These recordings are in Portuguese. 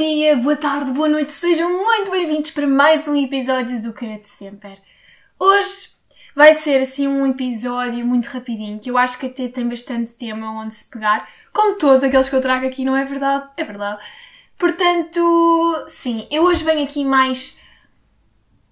dia, boa tarde, boa noite, sejam muito bem-vindos para mais um episódio do Querer de Sempre. Hoje vai ser assim um episódio muito rapidinho, que eu acho que até tem bastante tema onde se pegar, como todos aqueles que eu trago aqui, não é verdade? É verdade. Portanto, sim, eu hoje venho aqui mais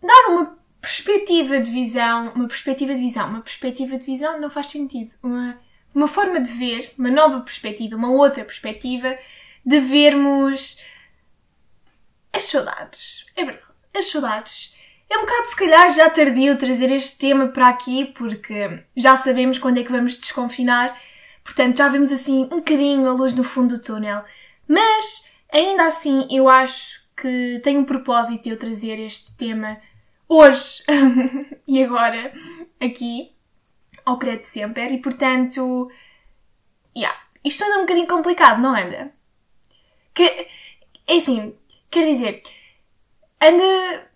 dar uma perspectiva de visão, uma perspectiva de visão, uma perspectiva de visão não faz sentido, uma, uma forma de ver, uma nova perspectiva, uma outra perspectiva de vermos as saudades. É verdade, as saudades. É um bocado, se calhar, já tardio trazer este tema para aqui, porque já sabemos quando é que vamos desconfinar, portanto, já vemos assim um bocadinho a luz no fundo do túnel. Mas, ainda assim, eu acho que tem um propósito eu trazer este tema hoje e agora, aqui, ao Credo Sempre, e portanto, yeah, isto anda um bocadinho complicado, não anda? Que, é assim, quer dizer, anda.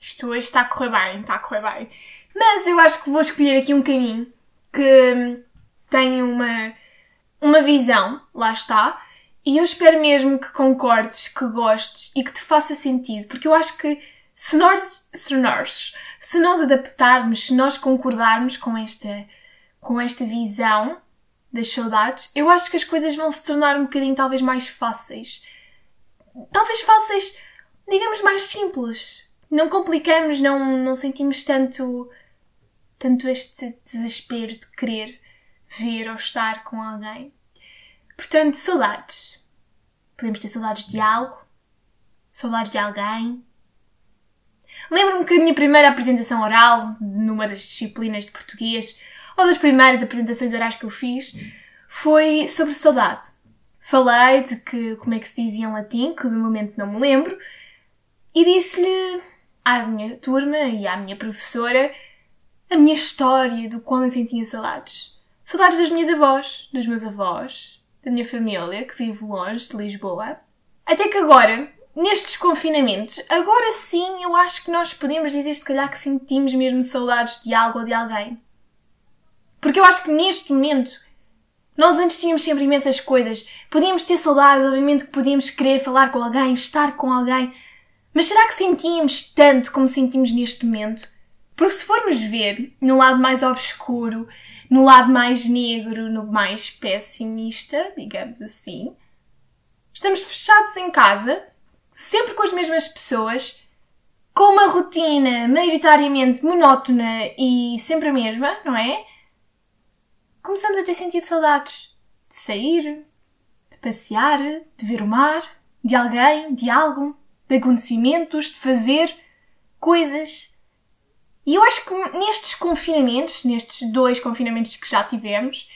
Isto hoje está a correr bem, está a correr bem. Mas eu acho que vou escolher aqui um caminho que tem uma, uma visão, lá está, e eu espero mesmo que concordes, que gostes e que te faça sentido, porque eu acho que se nós, se nós, se nós adaptarmos, se nós concordarmos com esta, com esta visão, das saudades, eu acho que as coisas vão se tornar um bocadinho talvez mais fáceis. Talvez fáceis, digamos mais simples. Não complicamos, não, não sentimos tanto, tanto este desespero de querer ver ou estar com alguém. Portanto, saudades. Podemos ter saudades de algo, saudades de alguém. Lembro-me que a minha primeira apresentação oral, numa das disciplinas de português, uma das primeiras apresentações orais que eu fiz foi sobre saudade. Falei de que, como é que se dizia em latim, que de momento não me lembro, e disse-lhe à minha turma e à minha professora a minha história do quão eu sentia saudades. Saudades das minhas avós, dos meus avós, da minha família, que vive longe de Lisboa. Até que agora, nestes confinamentos, agora sim eu acho que nós podemos dizer se calhar que sentimos mesmo saudades de algo ou de alguém. Porque eu acho que neste momento nós antes tínhamos sempre imensas coisas. Podíamos ter saudades, obviamente que podíamos querer falar com alguém, estar com alguém. Mas será que sentíamos tanto como sentimos neste momento? Porque se formos ver no lado mais obscuro, no lado mais negro, no mais pessimista, digamos assim, estamos fechados em casa, sempre com as mesmas pessoas, com uma rotina maioritariamente monótona e sempre a mesma, não é? Começamos a ter sentido saudades de sair, de passear, de ver o mar, de alguém, de algo, de acontecimentos, de fazer coisas. E eu acho que nestes confinamentos, nestes dois confinamentos que já tivemos,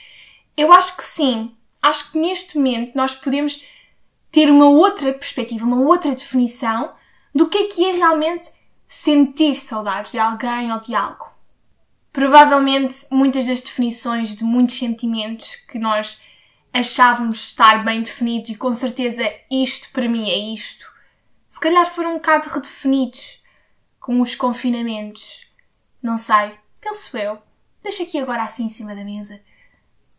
eu acho que sim. Acho que neste momento nós podemos ter uma outra perspectiva, uma outra definição do que é que é realmente sentir saudades de alguém ou de algo. Provavelmente muitas das definições de muitos sentimentos que nós achávamos estar bem definidos e com certeza isto para mim é isto, se calhar foram um bocado redefinidos com os confinamentos. Não sei, penso eu. Deixo aqui agora assim em cima da mesa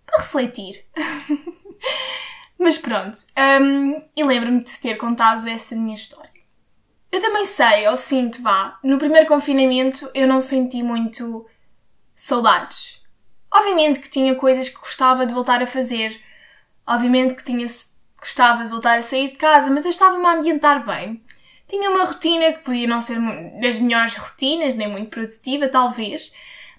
para refletir. Mas pronto, um, e lembro-me de ter contado essa minha história. Eu também sei, ou sinto, vá, no primeiro confinamento eu não senti muito saudades. Obviamente que tinha coisas que gostava de voltar a fazer. Obviamente que tinha gostava de voltar a sair de casa, mas eu estava-me a ambientar bem. Tinha uma rotina que podia não ser das melhores rotinas, nem muito produtiva, talvez,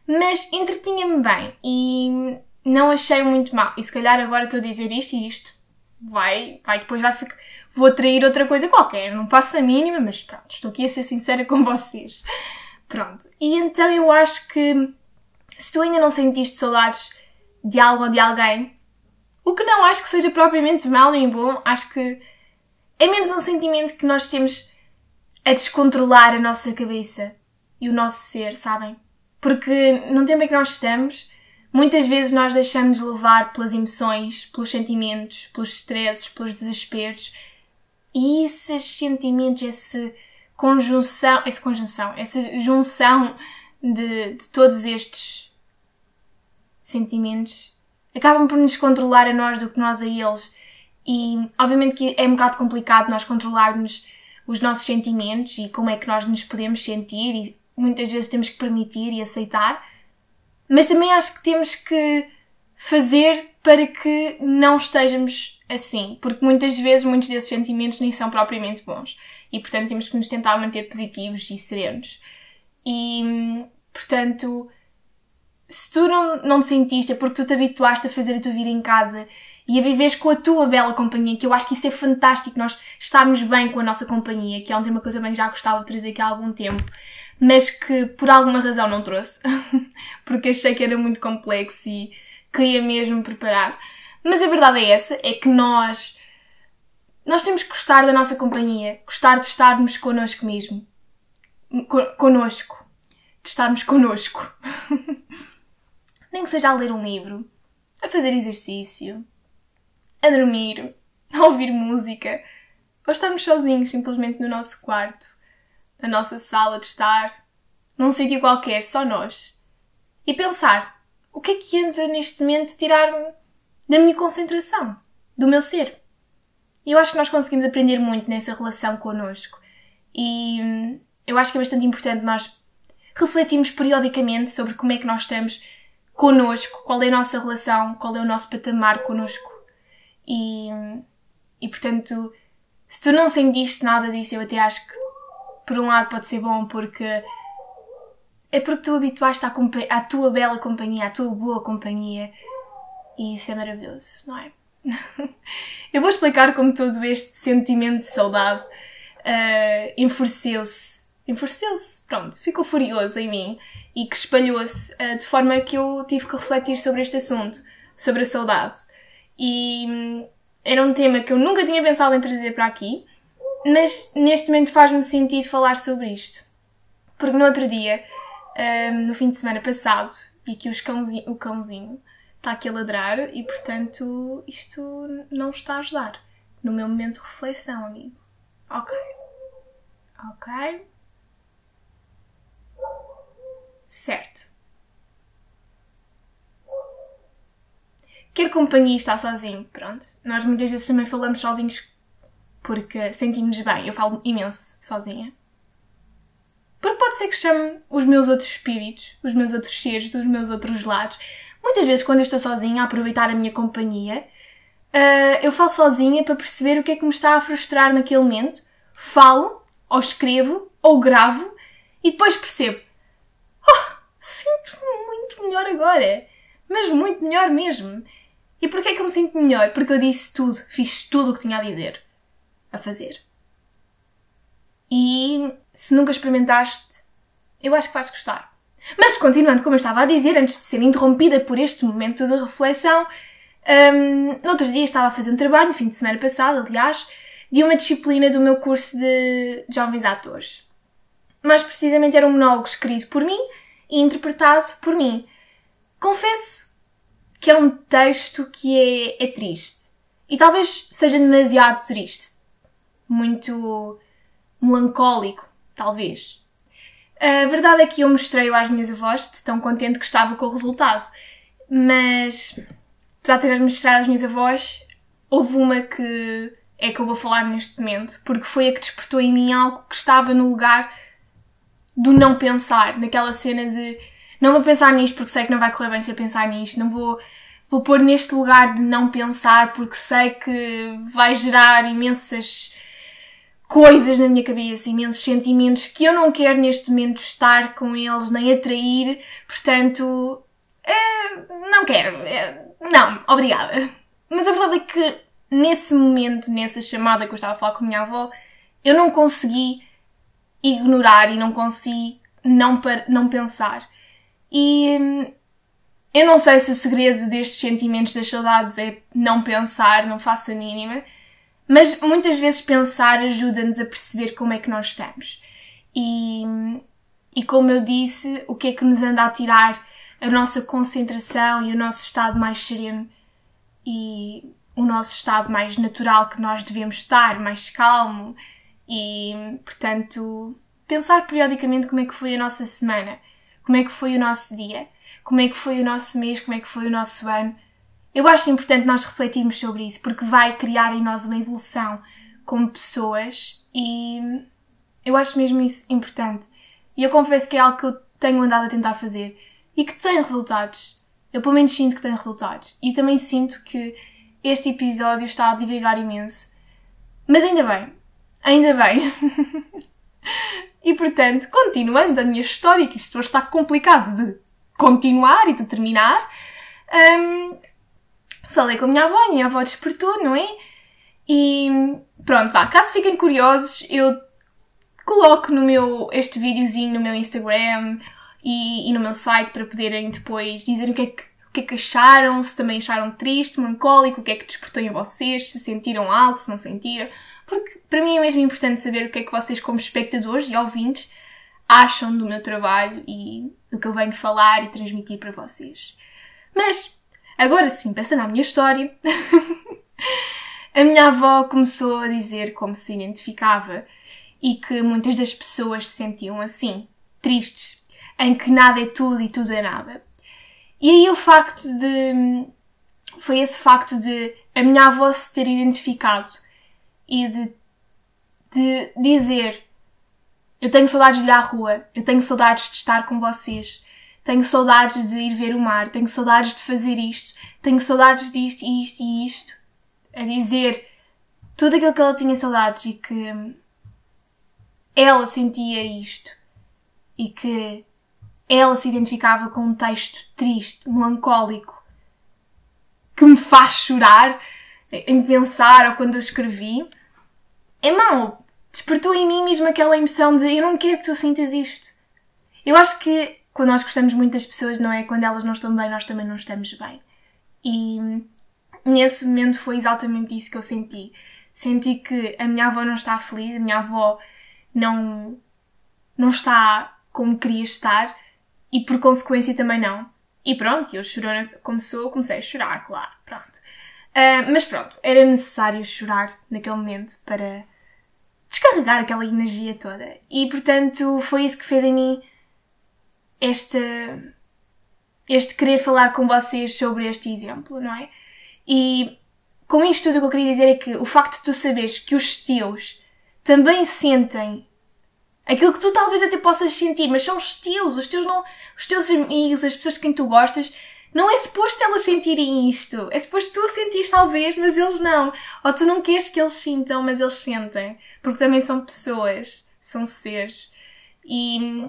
mas entretinha-me bem e não achei muito mal. E se calhar agora estou a dizer isto e isto vai, vai depois vai ficar. Vou atrair outra coisa qualquer, não faço a mínima, mas pronto, estou aqui a ser sincera com vocês. Pronto. E então eu acho que se tu ainda não sentiste saudades de algo ou de alguém, o que não acho que seja propriamente mal nem bom, acho que é menos um sentimento que nós temos a descontrolar a nossa cabeça e o nosso ser, sabem? Porque no tempo em que nós estamos, muitas vezes nós deixamos de levar pelas emoções, pelos sentimentos, pelos estresses, pelos desesperos. E esses sentimentos, essa conjunção, essa conjunção, essa junção de, de todos estes sentimentos acabam por nos controlar a nós do que nós a eles. E obviamente que é um bocado complicado nós controlarmos os nossos sentimentos e como é que nós nos podemos sentir e muitas vezes temos que permitir e aceitar, mas também acho que temos que fazer para que não estejamos assim, porque muitas vezes muitos desses sentimentos nem são propriamente bons e portanto temos que nos tentar manter positivos e serenos. E portanto, se tu não, não te sentiste é porque tu te habituaste a fazer a tua vida em casa e a viveres com a tua bela companhia, que eu acho que isso é fantástico, nós estarmos bem com a nossa companhia, que é um tema que eu também já gostava de trazer aqui há algum tempo, mas que por alguma razão não trouxe, porque achei que era muito complexo e queria mesmo preparar. Mas a verdade é essa, é que nós nós temos que gostar da nossa companhia, gostar de estarmos connosco mesmo. Conosco. De estarmos connosco. Nem que seja a ler um livro, a fazer exercício, a dormir, a ouvir música, ou estarmos sozinhos simplesmente no nosso quarto, na nossa sala de estar, num sítio qualquer, só nós. E pensar: o que é que anda neste momento tirar-me da minha concentração, do meu ser? E eu acho que nós conseguimos aprender muito nessa relação connosco. E hum, eu acho que é bastante importante nós refletirmos periodicamente sobre como é que nós estamos connosco, qual é a nossa relação, qual é o nosso patamar connosco e, e portanto, se tu não sentiste nada disso, eu até acho que por um lado pode ser bom porque é porque tu habituaste à, à tua bela companhia, à tua boa companhia e isso é maravilhoso, não é? eu vou explicar como todo este sentimento de saudade uh, enfureceu-se. Enfureceu-se, pronto, ficou furioso em mim e que espalhou-se uh, de forma que eu tive que refletir sobre este assunto, sobre a saudade e hum, era um tema que eu nunca tinha pensado em trazer para aqui, mas neste momento faz-me sentido falar sobre isto. Porque no outro dia, um, no fim de semana passado, e aqui cãozinho, o cãozinho está aqui a ladrar e portanto isto não está a ajudar no meu momento de reflexão, amigo. Ok. Ok. Certo. quer companhia está sozinho, pronto. Nós muitas vezes também falamos sozinhos porque sentimos bem. Eu falo imenso sozinha. Porque pode ser que chame os meus outros espíritos, os meus outros seres, dos meus outros lados. Muitas vezes, quando eu estou sozinha, a aproveitar a minha companhia, uh, eu falo sozinha para perceber o que é que me está a frustrar naquele momento. Falo, ou escrevo, ou gravo, e depois percebo: Sinto-me muito melhor agora. Mas muito melhor mesmo. E porquê é que eu me sinto melhor? Porque eu disse tudo, fiz tudo o que tinha a dizer, a fazer. E se nunca experimentaste, eu acho que vais gostar. Mas continuando como eu estava a dizer, antes de ser interrompida por este momento de reflexão, um, no outro dia estava a fazer um trabalho, no fim de semana passado, aliás, de uma disciplina do meu curso de jovens atores. Mais precisamente era um monólogo escrito por mim e interpretado por mim. Confesso que é um texto que é, é triste. E talvez seja demasiado triste. Muito melancólico, talvez. A verdade é que eu mostrei-o às minhas avós, de tão contente que estava com o resultado. Mas, apesar de ter mostrado às minhas avós, houve uma que é que eu vou falar neste momento, porque foi a que despertou em mim algo que estava no lugar do não pensar, naquela cena de não vou pensar nisto porque sei que não vai correr bem se eu pensar nisto, não vou, vou pôr neste lugar de não pensar porque sei que vai gerar imensas coisas na minha cabeça, imensos sentimentos que eu não quero neste momento estar com eles nem atrair, portanto, é, não quero, é, não, obrigada. Mas a verdade é que nesse momento, nessa chamada que eu estava a falar com a minha avó, eu não consegui ignorar e não consegui não, não pensar. E hum, eu não sei se o segredo destes sentimentos das saudades é não pensar, não faço a mínima, mas muitas vezes pensar ajuda-nos a perceber como é que nós estamos. E, hum, e como eu disse, o que é que nos anda a tirar a nossa concentração e o nosso estado mais sereno e o nosso estado mais natural que nós devemos estar, mais calmo e, portanto, pensar periodicamente como é que foi a nossa semana como é que foi o nosso dia, como é que foi o nosso mês, como é que foi o nosso ano eu acho importante nós refletirmos sobre isso, porque vai criar em nós uma evolução como pessoas e eu acho mesmo isso importante. E eu confesso que é algo que eu tenho andado a tentar fazer e que tem resultados. Eu pelo menos sinto que tem resultados. E também sinto que este episódio está a divagar imenso. Mas ainda bem. Ainda bem. e portanto, continuando a minha história, que isto está complicado de continuar e de terminar, um, falei com a minha avó, a minha avó despertou, não é? E pronto, vá, caso fiquem curiosos, eu coloco no meu, este videozinho no meu Instagram e, e no meu site para poderem depois dizer o que é que o que é que acharam, se também acharam triste, melancólico, o que é que despertou em vocês, se sentiram algo, se não sentiram. Porque para mim é mesmo importante saber o que é que vocês, como espectadores e ouvintes, acham do meu trabalho e do que eu venho falar e transmitir para vocês. Mas, agora sim, pensando na minha história, a minha avó começou a dizer como se identificava e que muitas das pessoas se sentiam assim, tristes, em que nada é tudo e tudo é nada. E aí o facto de. Foi esse facto de a minha avó se ter identificado e de, de dizer: Eu tenho saudades de ir à rua, eu tenho saudades de estar com vocês, tenho saudades de ir ver o mar, tenho saudades de fazer isto, tenho saudades disto e isto e isto. A dizer tudo aquilo que ela tinha saudades e que ela sentia isto e que ela se identificava com um texto triste, melancólico, que me faz chorar em pensar ou quando eu escrevi. É mau. Despertou em mim mesmo aquela emoção de eu não quero que tu sintas isto. Eu acho que quando nós gostamos muito das pessoas, não é? Quando elas não estão bem, nós também não estamos bem. E nesse momento foi exatamente isso que eu senti. Senti que a minha avó não está feliz, a minha avó não, não está como queria estar e por consequência também não. E pronto, eu chorona começou, comecei a chorar, claro, pronto. Uh, mas pronto, era necessário chorar naquele momento para descarregar aquela energia toda. E portanto foi isso que fez em mim este, este querer falar com vocês sobre este exemplo, não é? E com isto tudo o que eu queria dizer é que o facto de tu saberes que os teus também sentem Aquilo que tu talvez até possas sentir, mas são os teus, os teus, não, os teus amigos, as pessoas de quem tu gostas, não é suposto elas sentirem isto. É suposto tu sentires talvez, mas eles não. Ou tu não queres que eles sintam, mas eles sentem. Porque também são pessoas, são seres. E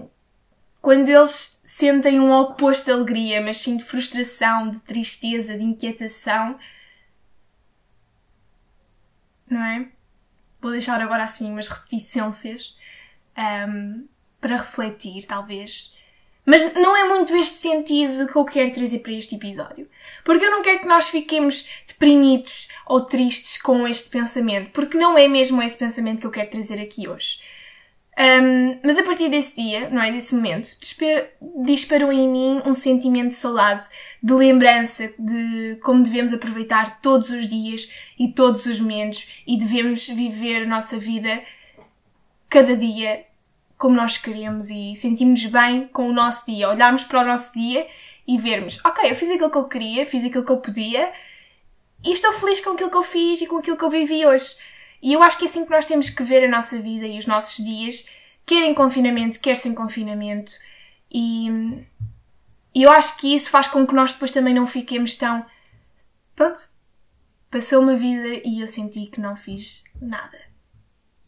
quando eles sentem um oposto de alegria, mas sim de frustração, de tristeza, de inquietação, não é? Vou deixar agora assim umas reticências um, para refletir, talvez. Mas não é muito este sentido que eu quero trazer para este episódio. Porque eu não quero que nós fiquemos deprimidos ou tristes com este pensamento, porque não é mesmo esse pensamento que eu quero trazer aqui hoje. Um, mas a partir desse dia, não é? Desse momento, disparou em mim um sentimento de de lembrança de como devemos aproveitar todos os dias e todos os momentos e devemos viver a nossa vida cada dia como nós queremos e sentimos bem com o nosso dia. Olharmos para o nosso dia e vermos, ok, eu fiz aquilo que eu queria, fiz aquilo que eu podia e estou feliz com aquilo que eu fiz e com aquilo que eu vivi hoje. E eu acho que é assim que nós temos que ver a nossa vida e os nossos dias, quer em confinamento, quer sem confinamento. E, eu acho que isso faz com que nós depois também não fiquemos tão. Pronto. Passou uma vida e eu senti que não fiz nada.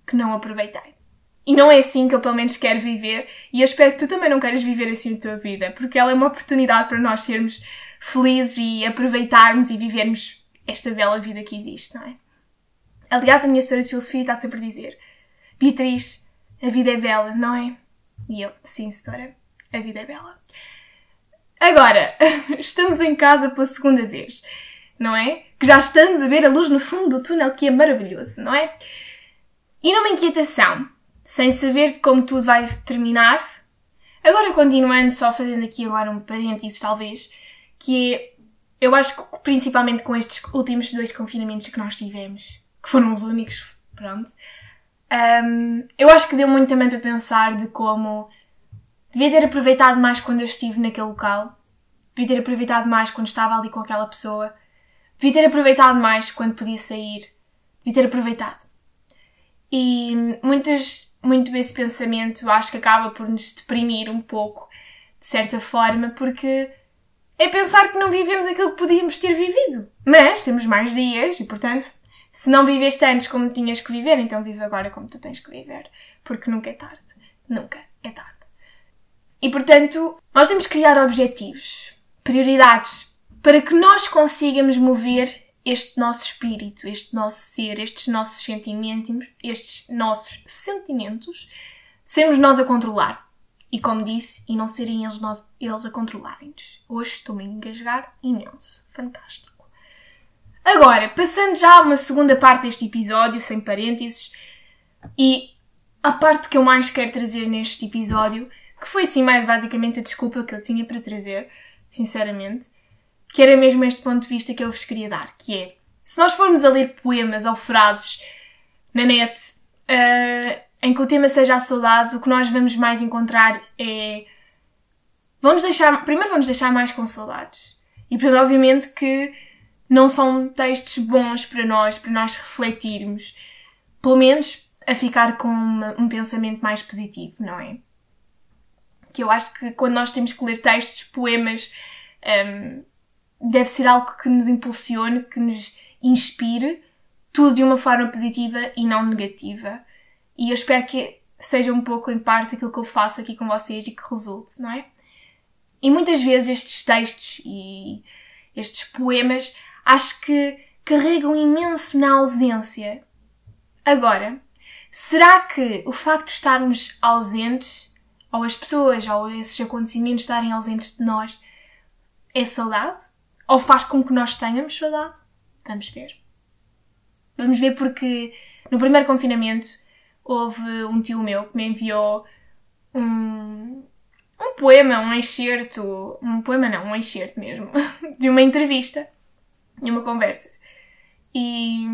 Que não aproveitei. E não é assim que eu pelo menos quero viver, e eu espero que tu também não queiras viver assim a tua vida, porque ela é uma oportunidade para nós sermos felizes e aproveitarmos e vivermos esta bela vida que existe, não é? Aliás, a minha história de filosofia está sempre a dizer: Beatriz, a vida é bela, não é? E eu, sim, senhora, a vida é bela. Agora, estamos em casa pela segunda vez, não é? Que já estamos a ver a luz no fundo do túnel, que é maravilhoso, não é? E numa inquietação, sem saber de como tudo vai terminar. Agora continuando, só fazendo aqui agora um parênteses talvez, que é, eu acho que principalmente com estes últimos dois confinamentos que nós tivemos, que foram os únicos, pronto, um, eu acho que deu muito também para pensar de como devia ter aproveitado mais quando eu estive naquele local, devia ter aproveitado mais quando estava ali com aquela pessoa, devia ter aproveitado mais quando podia sair, devia ter aproveitado. E muitas, muito desse pensamento acho que acaba por nos deprimir um pouco, de certa forma, porque é pensar que não vivemos aquilo que podíamos ter vivido. Mas temos mais dias e, portanto, se não viveste antes como tinhas que viver, então vive agora como tu tens que viver. Porque nunca é tarde. Nunca é tarde. E, portanto, nós temos que criar objetivos, prioridades, para que nós consigamos mover este nosso espírito, este nosso ser, estes nossos sentimentos, estes nossos sentimentos, sermos nós a controlar. E como disse, e não serem eles, nós, eles a controlarem-nos. Hoje estou-me a engasgar imenso. Fantástico. Agora, passando já a uma segunda parte deste episódio, sem parênteses, e a parte que eu mais quero trazer neste episódio, que foi assim mais basicamente a desculpa que eu tinha para trazer, sinceramente, que era mesmo este ponto de vista que eu vos queria dar, que é, se nós formos a ler poemas ou frases na net uh, em que o tema seja a saudade, o que nós vamos mais encontrar é... Vamos deixar... Primeiro vamos deixar mais com saudades. E provavelmente que não são textos bons para nós, para nós refletirmos. Pelo menos a ficar com uma, um pensamento mais positivo, não é? Que eu acho que quando nós temos que ler textos, poemas, um, deve ser algo que nos impulsione, que nos inspire, tudo de uma forma positiva e não negativa. E eu espero que seja um pouco, em parte, aquilo que eu faço aqui com vocês e que resulte, não é? E muitas vezes estes textos e estes poemas acho que carregam imenso na ausência. Agora, será que o facto de estarmos ausentes, ou as pessoas, ou esses acontecimentos estarem ausentes de nós, é saudade? Ou faz com que nós tenhamos saudade? Vamos ver. Vamos ver porque no primeiro confinamento houve um tio meu que me enviou um, um poema, um excerto, um poema não, um excerto mesmo, de uma entrevista, de uma conversa. E,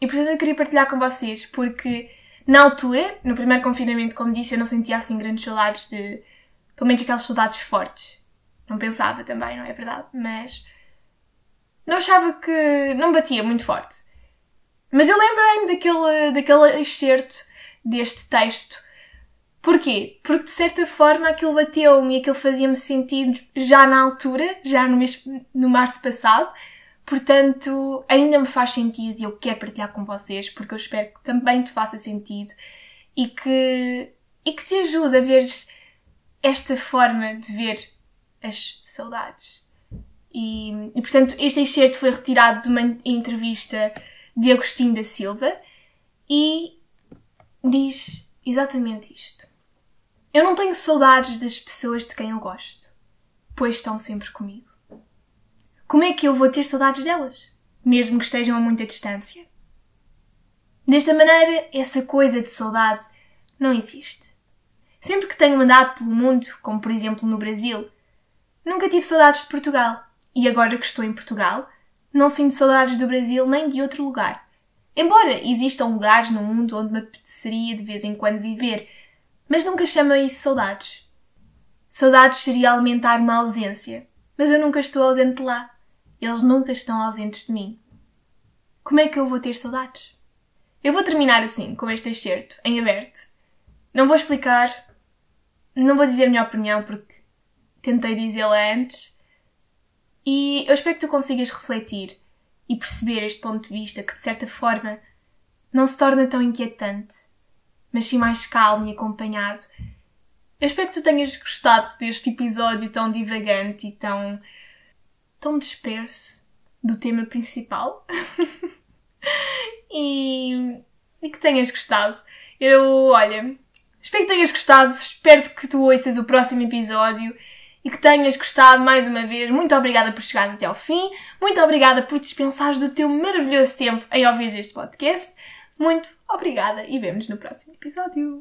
e portanto eu queria partilhar com vocês porque na altura, no primeiro confinamento, como disse, eu não sentia assim grandes saudades de, pelo menos aquelas saudades fortes. Não pensava também, não é verdade? Mas não achava que. não batia muito forte. Mas eu lembrei-me daquele, daquele excerto deste texto. Porquê? Porque de certa forma aquilo bateu-me e aquilo fazia-me sentido já na altura, já no, mês, no março passado. Portanto, ainda me faz sentido e eu quero partilhar com vocês porque eu espero que também te faça sentido e que, e que te ajude a ver esta forma de ver as saudades. E, e, portanto, este excerto foi retirado de uma entrevista de Agostinho da Silva e diz exatamente isto. Eu não tenho saudades das pessoas de quem eu gosto, pois estão sempre comigo. Como é que eu vou ter saudades delas, mesmo que estejam a muita distância? Desta maneira, essa coisa de saudade não existe. Sempre que tenho andado pelo mundo, como por exemplo no Brasil, Nunca tive saudades de Portugal. E agora que estou em Portugal, não sinto saudades do Brasil nem de outro lugar. Embora existam lugares no mundo onde me apeteceria de vez em quando viver, mas nunca chamo isso saudades. Saudades seria alimentar uma ausência, mas eu nunca estou ausente lá. Eles nunca estão ausentes de mim. Como é que eu vou ter saudades? Eu vou terminar assim, com este excerto, em aberto. Não vou explicar, não vou dizer a minha opinião porque tentei dizê-la antes. E eu espero que tu consigas refletir e perceber este ponto de vista que, de certa forma, não se torna tão inquietante, mas sim mais calmo e acompanhado. Eu espero que tu tenhas gostado deste episódio tão divagante e tão. tão disperso do tema principal. e. e que tenhas gostado. Eu, olha, espero que tenhas gostado, espero que tu ouças o próximo episódio e que tenhas gostado mais uma vez. Muito obrigada por chegar até ao fim. Muito obrigada por dispensares do teu maravilhoso tempo em ouvir este podcast. Muito obrigada e vemos no próximo episódio.